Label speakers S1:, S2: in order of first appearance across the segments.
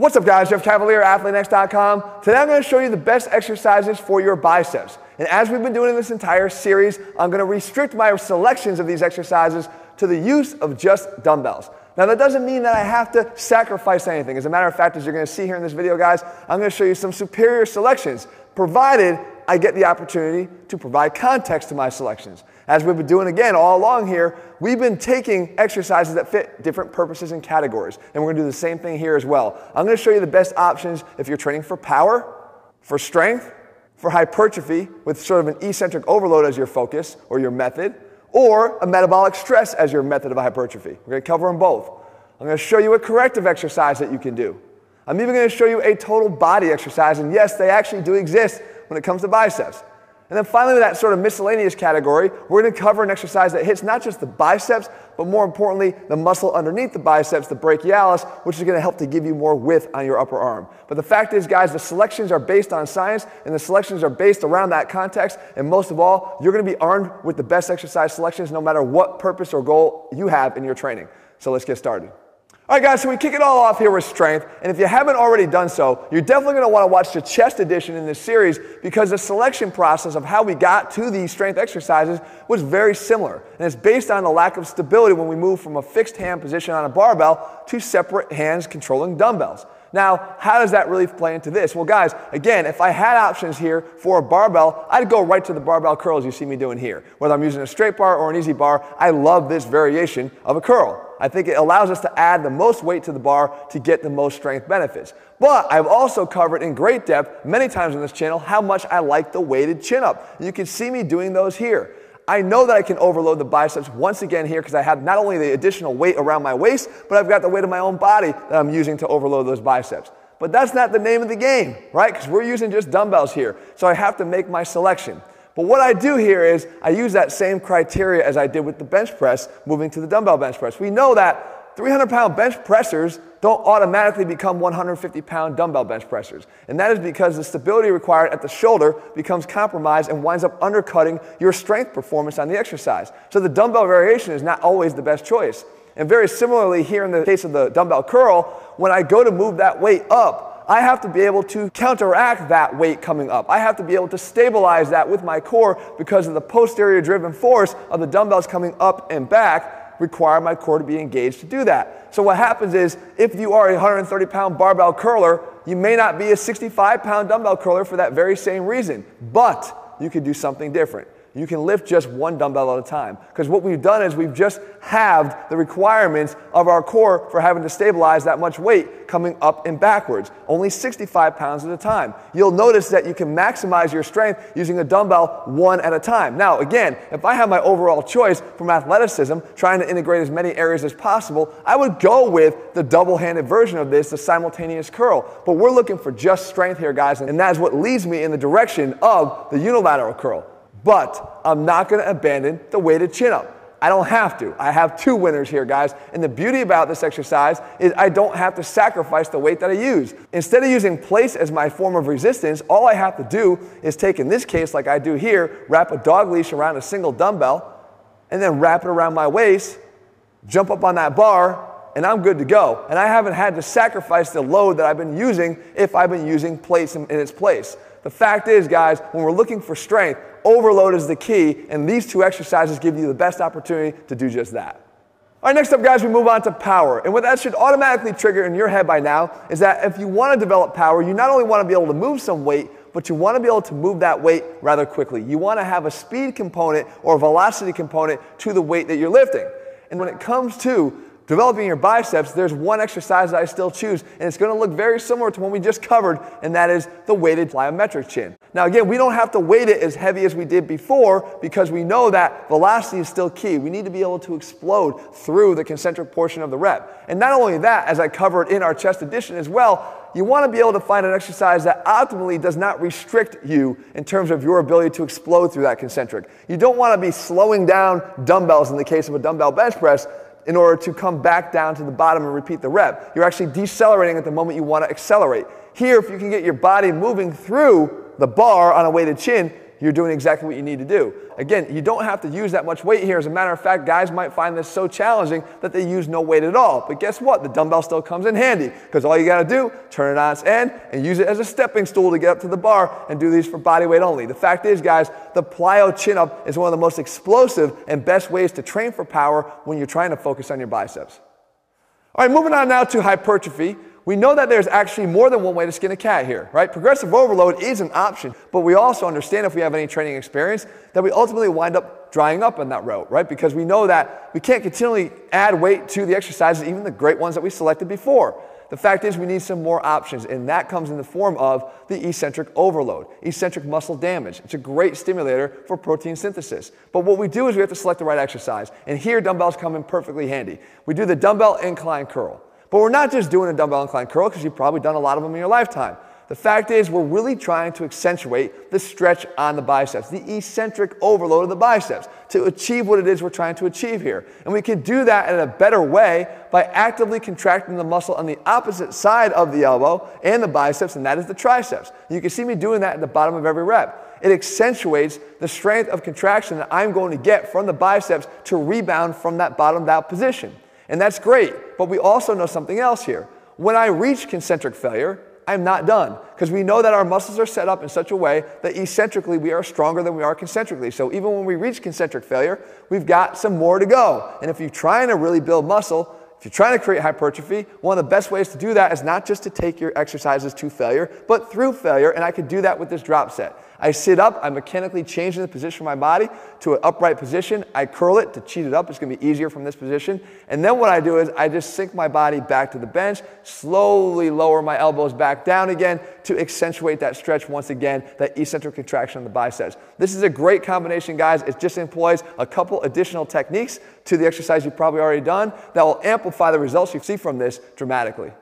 S1: What's up guys, Jeff Cavaliere, AthleanX.com. Today I'm gonna show you the best exercises for your biceps. And as we've been doing in this entire series, I'm gonna restrict my selections of these exercises to the use of just dumbbells. Now that doesn't mean that I have to sacrifice anything. As a matter of fact, as you're gonna see here in this video guys, I'm gonna show you some superior selections, provided I get the opportunity to provide context to my selections. As we've been doing again all along here, we've been taking exercises that fit different purposes and categories. And we're gonna do the same thing here as well. I'm gonna show you the best options if you're training for power, for strength, for hypertrophy with sort of an eccentric overload as your focus or your method, or a metabolic stress as your method of hypertrophy. We're gonna cover them both. I'm gonna show you a corrective exercise that you can do. I'm even gonna show you a total body exercise, and yes, they actually do exist when it comes to biceps. And then finally, that sort of miscellaneous category, we're going to cover an exercise that hits not just the biceps, but more importantly, the muscle underneath the biceps, the brachialis, which is going to help to give you more width on your upper arm. But the fact is, guys, the selections are based on science, and the selections are based around that context. And most of all, you're going to be armed with the best exercise selections no matter what purpose or goal you have in your training. So let's get started. All right, guys, so we kick it all off here with strength. And if you haven't already done so, you're definitely going to want to watch the chest edition in this series because the selection process of how we got to these strength exercises was very similar. And it's based on the lack of stability when we move from a fixed hand position on a barbell to separate hands controlling dumbbells. Now, how does that really play into this? Well, guys, again, if I had options here for a barbell, I'd go right to the barbell curls you see me doing here. Whether I'm using a straight bar or an EZ bar, I love this variation of a curl. I think it allows us to add the most weight to the bar to get the most strength benefits. But I've also covered in great depth many times on this channel how much I like the weighted chin up. You can see me doing those here. I know that I can overload the biceps once again here because I have not only the additional weight around my waist, but I've got the weight of my own body that I'm using to overload those biceps. But that's not the name of the game, right? Because we're using just dumbbells here. So I have to make my selection. But what I do here is I use that same criteria as I did with the bench press, moving to the dumbbell bench press. We know that 300 pound bench pressers don't automatically become 150 pound dumbbell bench pressers. And that is because the stability required at the shoulder becomes compromised and winds up undercutting your strength performance on the exercise. So the dumbbell variation is not always the best choice. And very similarly, here in the case of the dumbbell curl, when I go to move that weight up, I have to be able to counteract that weight coming up. I have to be able to stabilize that with my core because of the posterior driven force of the dumbbells coming up and back require my core to be engaged to do that. So what happens is if you are a 130 pound barbell curler, you may not be a 65 pound dumbbell curler for that very same reason, but you could do something different you can lift just one dumbbell at a time. Because what we've done is we've just halved the requirements of our core for having to stabilize that much weight coming up and backwards, only 65 pounds at a time. You'll notice that you can maximize your strength using a dumbbell one at a time. Now, again, if I have my overall choice from athleticism, trying to integrate as many areas as possible, I would go with the double handed version of this, the simultaneous curl. But we're looking for just strength here, guys, and that is what leads me in the direction of the unilateral curl. But I'm not going to abandon the weighted chin up. I don't have to. I have two winners here, guys. And the beauty about this exercise is I don't have to sacrifice the weight that I use. Instead of using place as my form of resistance, all I have to do is take, in this case, like I do here, wrap a dog leash around a single dumbbell, and then wrap it around my waist, jump up on that bar, and I'm good to go. And I haven't had to sacrifice the load that I've been using if I've been using place in, in its place. The fact is, guys, when we're looking for strength, overload is the key, and these two exercises give you the best opportunity to do just that. All right, next up, guys, we move on to power. And what that should automatically trigger in your head by now is that if you want to develop power, you not only want to be able to move some weight, but you want to be able to move that weight rather quickly. You want to have a speed component or a velocity component to the weight that you're lifting. And when it comes to developing your biceps, there's one exercise that I still choose, and it's to look very similar to one we just covered, and that is the weighted plyometric chin. Now, again, we don't have to weight it as heavy as we did before because we know that velocity is still key. We need to be able to explode through the concentric portion of the rep. And not only that, as I covered in our chest edition as well, you want to be able to find an exercise that optimally does not restrict you in terms of your ability to explode through that concentric. You don't want to be slowing down dumbbells in the case of a dumbbell bench press in order to come back down to the bottom and repeat the rep. You're actually decelerating at the moment you want to accelerate. Here, if you can get your body moving through the bar on a weighted chin, you're doing exactly what you need to do. Again, you don't have to use that much weight here. As a matter of fact, guys might find this so challenging that they use no weight at all. But guess what? The dumbbell still comes in handy because all you got to do, turn it on its end and use it as a stepping stool to get up to the bar and do these for body weight only. The fact is, guys, the plyo chin up is one of the most explosive and best ways to train for power when you're trying to focus on your biceps. All right, moving on now to hypertrophy we know that there's actually more than one way to skin a cat here, right? Progressive overload is an option, but we also understand if we have any training experience that we ultimately wind up drying up on that route, right? Because we know that we can't continually add weight to the exercises, even the great ones that we selected before. The fact is, we need some more options, and that comes in the form of the eccentric overload, eccentric muscle damage. It's a great stimulator for protein synthesis. But what we do is we have to select the right exercise, and here dumbbells come in perfectly handy. We do the dumbbell incline curl. But we're not just doing a dumbbell incline curl because you've probably done a lot of them in your lifetime. The fact is, we're really trying to accentuate the stretch on the biceps, the eccentric overload of the biceps, to achieve what it is we're trying to achieve here. And we can do that in a better way by actively contracting the muscle on the opposite side of the elbow and the biceps, and that is the triceps. You can see me doing that at the bottom of every rep. It accentuates the strength of contraction that I'm going to get from the biceps to rebound from that bottomed out position. And that's great, but we also know something else here. When I reach concentric failure, I'm not done because we know that our muscles are set up in such a way that eccentrically we are stronger than we are concentrically. So even when we reach concentric failure, we've got some more to go. And if you're trying to really build muscle, if you're trying to create hypertrophy, one of the best ways to do that is not just to take your exercises to failure, but through failure. And I could do that with this drop set. I sit up, I'm mechanically changing the position of my body to an upright position. I curl it to cheat it up. It's gonna be easier from this position. And then what I do is I just sink my body back to the bench, slowly lower my elbows back down again to accentuate that stretch once again, that eccentric contraction of the biceps. This is a great combination, guys. It just employs a couple additional techniques to the exercise you've probably already done that will amplify the results you see from this dramatically.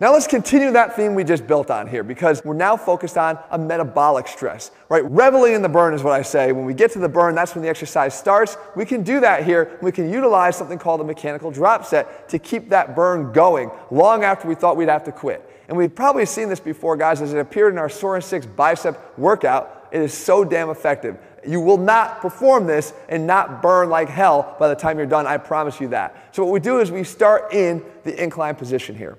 S1: Now let's continue that theme we just built on here because we're now focused on a metabolic stress, right? Reveling in the burn is what I say. When we get to the burn, that's when the exercise starts. We can do that here. We can utilize something called a mechanical drop set to keep that burn going long after we thought we'd have to quit. And we've probably seen this before, guys, as it appeared in our Soren 6 bicep workout. It is so damn effective. You will not perform this and not burn like hell by the time you're done. I promise you that. So what we do is we start in the incline position here.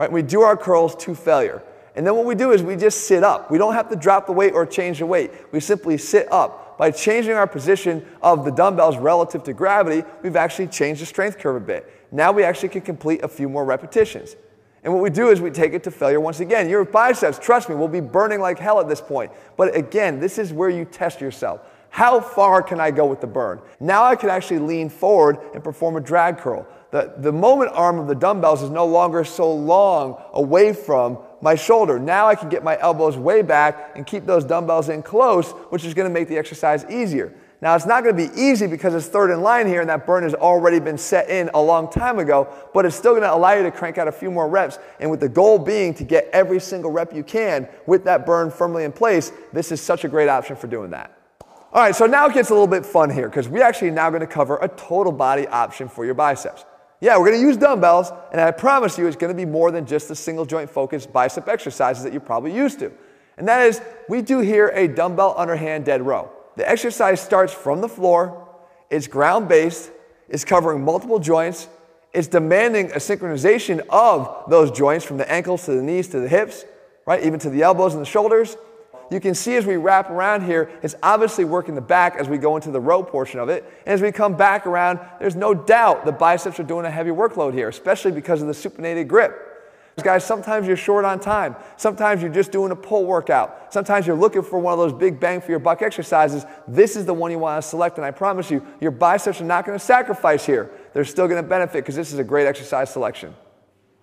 S1: Right? We do our curls to failure. And then what we do is we just sit up. We don't have to drop the weight or change the weight. We simply sit up. By changing our position of the dumbbells relative to gravity, we've actually changed the strength curve a bit. Now we actually can complete a few more repetitions. And what we do is we take it to failure once again. Your biceps, trust me, will be burning like hell at this point. But again, this is where you test yourself. How far can I go with the burn? Now I can actually lean forward and perform a drag curl. The, the moment arm of the dumbbells is no longer so long away from my shoulder. Now I can get my elbows way back and keep those dumbbells in close, which is going to make the exercise easier. Now, it's not going to be easy because it's third in line here and that burn has already been set in a long time ago, but it's still going to allow you to crank out a few more reps. And with the goal being to get every single rep you can with that burn firmly in place, this is such a great option for doing that. All right, so now it gets a little bit fun here because we're actually now going to cover a total body option for your biceps. Yeah, we're going to use dumbbells, and I promise you it's going to be more than just the single joint focused bicep exercises that you're probably used to. And that is, we do here a dumbbell underhand dead row. The exercise starts from the floor, it's ground based, it's covering multiple joints, it's demanding a synchronization of those joints from the ankles to the knees to the hips, right, even to the elbows and the shoulders you can see as we wrap around here, it's obviously working the back as we go into the row portion of it. And as we come back around, there's no doubt the biceps are doing a heavy workload here, especially because of the supinated grip. Guys, sometimes you're short on time. Sometimes you're just doing a pull workout. Sometimes you're looking for one of those big bang for your buck exercises. This is the one you want to select, and I promise you, your biceps are not going to sacrifice here. They're still going to benefit because this is a great exercise selection.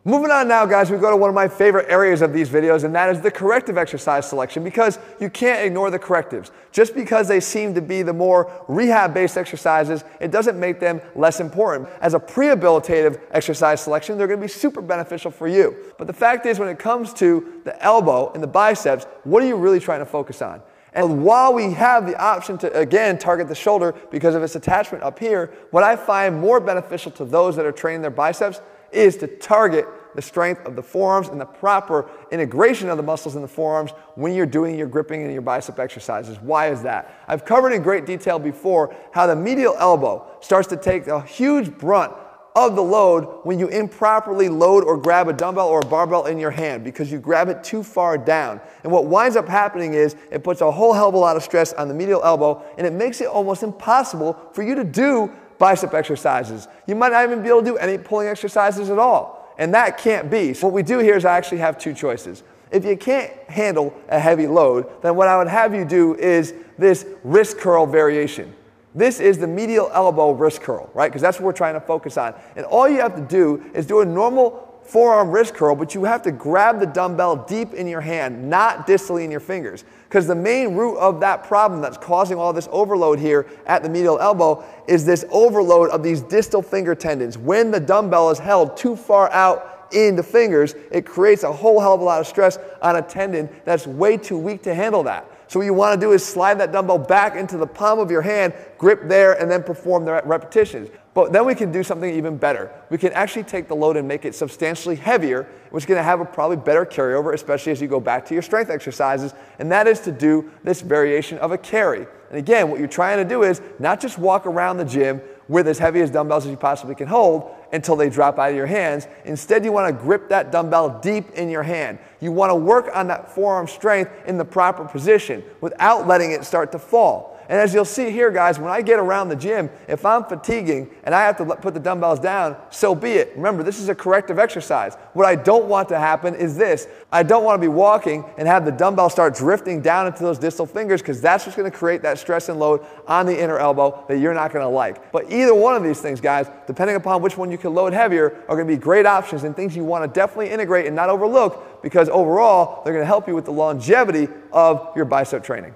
S1: Moving on now, guys, we go to one of my favorite areas of these videos, and that is the corrective exercise selection because you can't ignore the correctives. Just because they seem to be the more rehab based exercises, it doesn't make them less important. As a prehabilitative exercise selection, they're to be super beneficial for you. But the fact is, when it comes to the elbow and the biceps, what are you really trying to focus on? And while we have the option to, again, target the shoulder because of its attachment up here, what I find more beneficial to those that are training their biceps is to target the strength of the forearms and the proper integration of the muscles in the forearms when you're doing your gripping and your bicep exercises. Why is that? I've covered in great detail before how the medial elbow starts to take a huge brunt of the load when you improperly load or grab a dumbbell or a barbell in your hand because you grab it too far down. And what winds up happening is it puts a whole hell of a lot of stress on the medial elbow and it makes it almost impossible for you to do bicep exercises. You might not even be able to do any pulling exercises at all. And that can't be. So what we do here is I actually have two choices. If you can't handle a heavy load, then what I would have you do is this wrist curl variation. This is the medial elbow wrist curl, right? Because that's what we're trying to focus on. And all you have to do is do a normal forearm wrist curl, but you have to grab the dumbbell deep in your hand, not distally in your fingers. Because the main root of that problem that's causing all this overload here at the medial elbow is this overload of these distal finger tendons. When the dumbbell is held too far out in the fingers, it creates a whole hell of a lot of stress on a tendon that's way too weak to handle that. So what you want to do is slide that dumbbell back into the palm of your hand, grip there, and then perform the repetitions. But then we can do something even better. We can actually take the load and make it substantially heavier, which is going to have a probably better carryover, especially as you go back to your strength exercises, and that is to do this variation of a carry. And again, what you're trying to do is not just walk around the gym with as heavy as dumbbells as you possibly can hold until they drop out of your hands. Instead, you want to grip that dumbbell deep in your hand. You want to work on that forearm strength in the proper position without letting it start to fall. And as you'll see here, guys, when I get around the gym, if I'm fatiguing and I have to put the dumbbells down, so be it. Remember, this is a corrective exercise. What I don't want to happen is this. I don't want to be walking and have the dumbbell start drifting down into those distal fingers because that's what's going to create that stress and load on the inner elbow that you're not going to like. But either one of these things, guys, depending upon which one you can load heavier, are going to be great options and things you want to definitely integrate and not overlook because overall, they're going to help you with the longevity of your bicep training.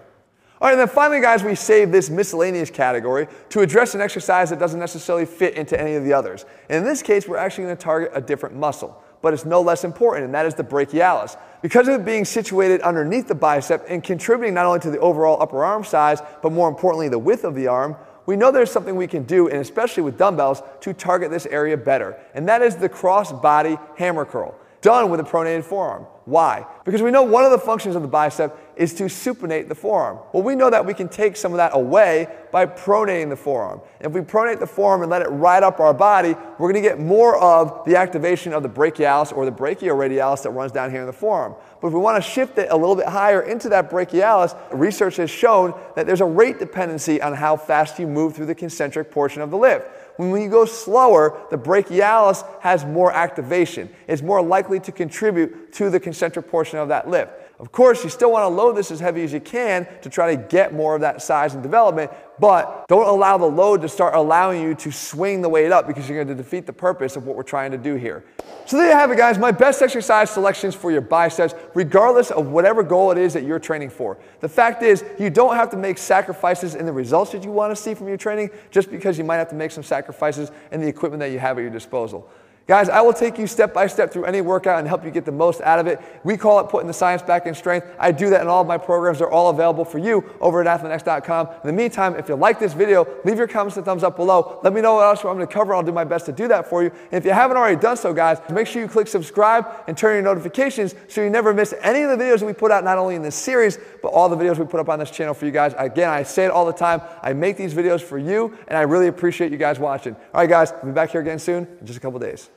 S1: All right, and then finally, guys, we save this miscellaneous category to address an exercise that doesn't necessarily fit into any of the others. And in this case, we're actually going to target a different muscle, but it's no less important, and that is the brachialis. Because of it being situated underneath the bicep and contributing not only to the overall upper arm size, but more importantly, the width of the arm, we know there's something we can do, and especially with dumbbells, to target this area better. And that is the cross body hammer curl, done with a pronated forearm. Why? Because we know one of the functions of the bicep is to supinate the forearm. Well, we know that we can take some of that away by pronating the forearm. If we pronate the forearm and let it ride up our body, we're going to get more of the activation of the brachialis or the brachioradialis that runs down here in the forearm. But if we want to shift it a little bit higher into that brachialis, research has shown that there's a rate dependency on how fast you move through the concentric portion of the lift. When you go slower, the brachialis has more activation. It's more likely to contribute to the concentric portion of that lift. Of course, you still want to load this as heavy as you can to try to get more of that size and development, but don't allow the load to start allowing you to swing the weight up because you're going to defeat the purpose of what we're trying to do here. So there you have it, guys. My best exercise selections for your biceps, regardless of whatever goal it is that you're training for. The fact is, you don't have to make sacrifices in the results that you want to see from your training just because you might have to make some sacrifices in the equipment that you have at your disposal. Guys, I will take you step by step through any workout and help you get the most out of it. We call it putting the science back in strength. I do that in all of my programs. They're all available for you over at athleanx.com. In the meantime, if you like this video, leave your comments and thumbs up below. Let me know what else I'm going to cover. I'll do my best to do that for you. And if you haven't already done so, guys, make sure you click subscribe and turn your notifications so you never miss any of the videos that we put out, not only in this series, but all the videos we put up on this channel for you guys. Again, I say it all the time. I make these videos for you, and I really appreciate you guys watching. All right, guys, I'll be back here again soon in just a couple days.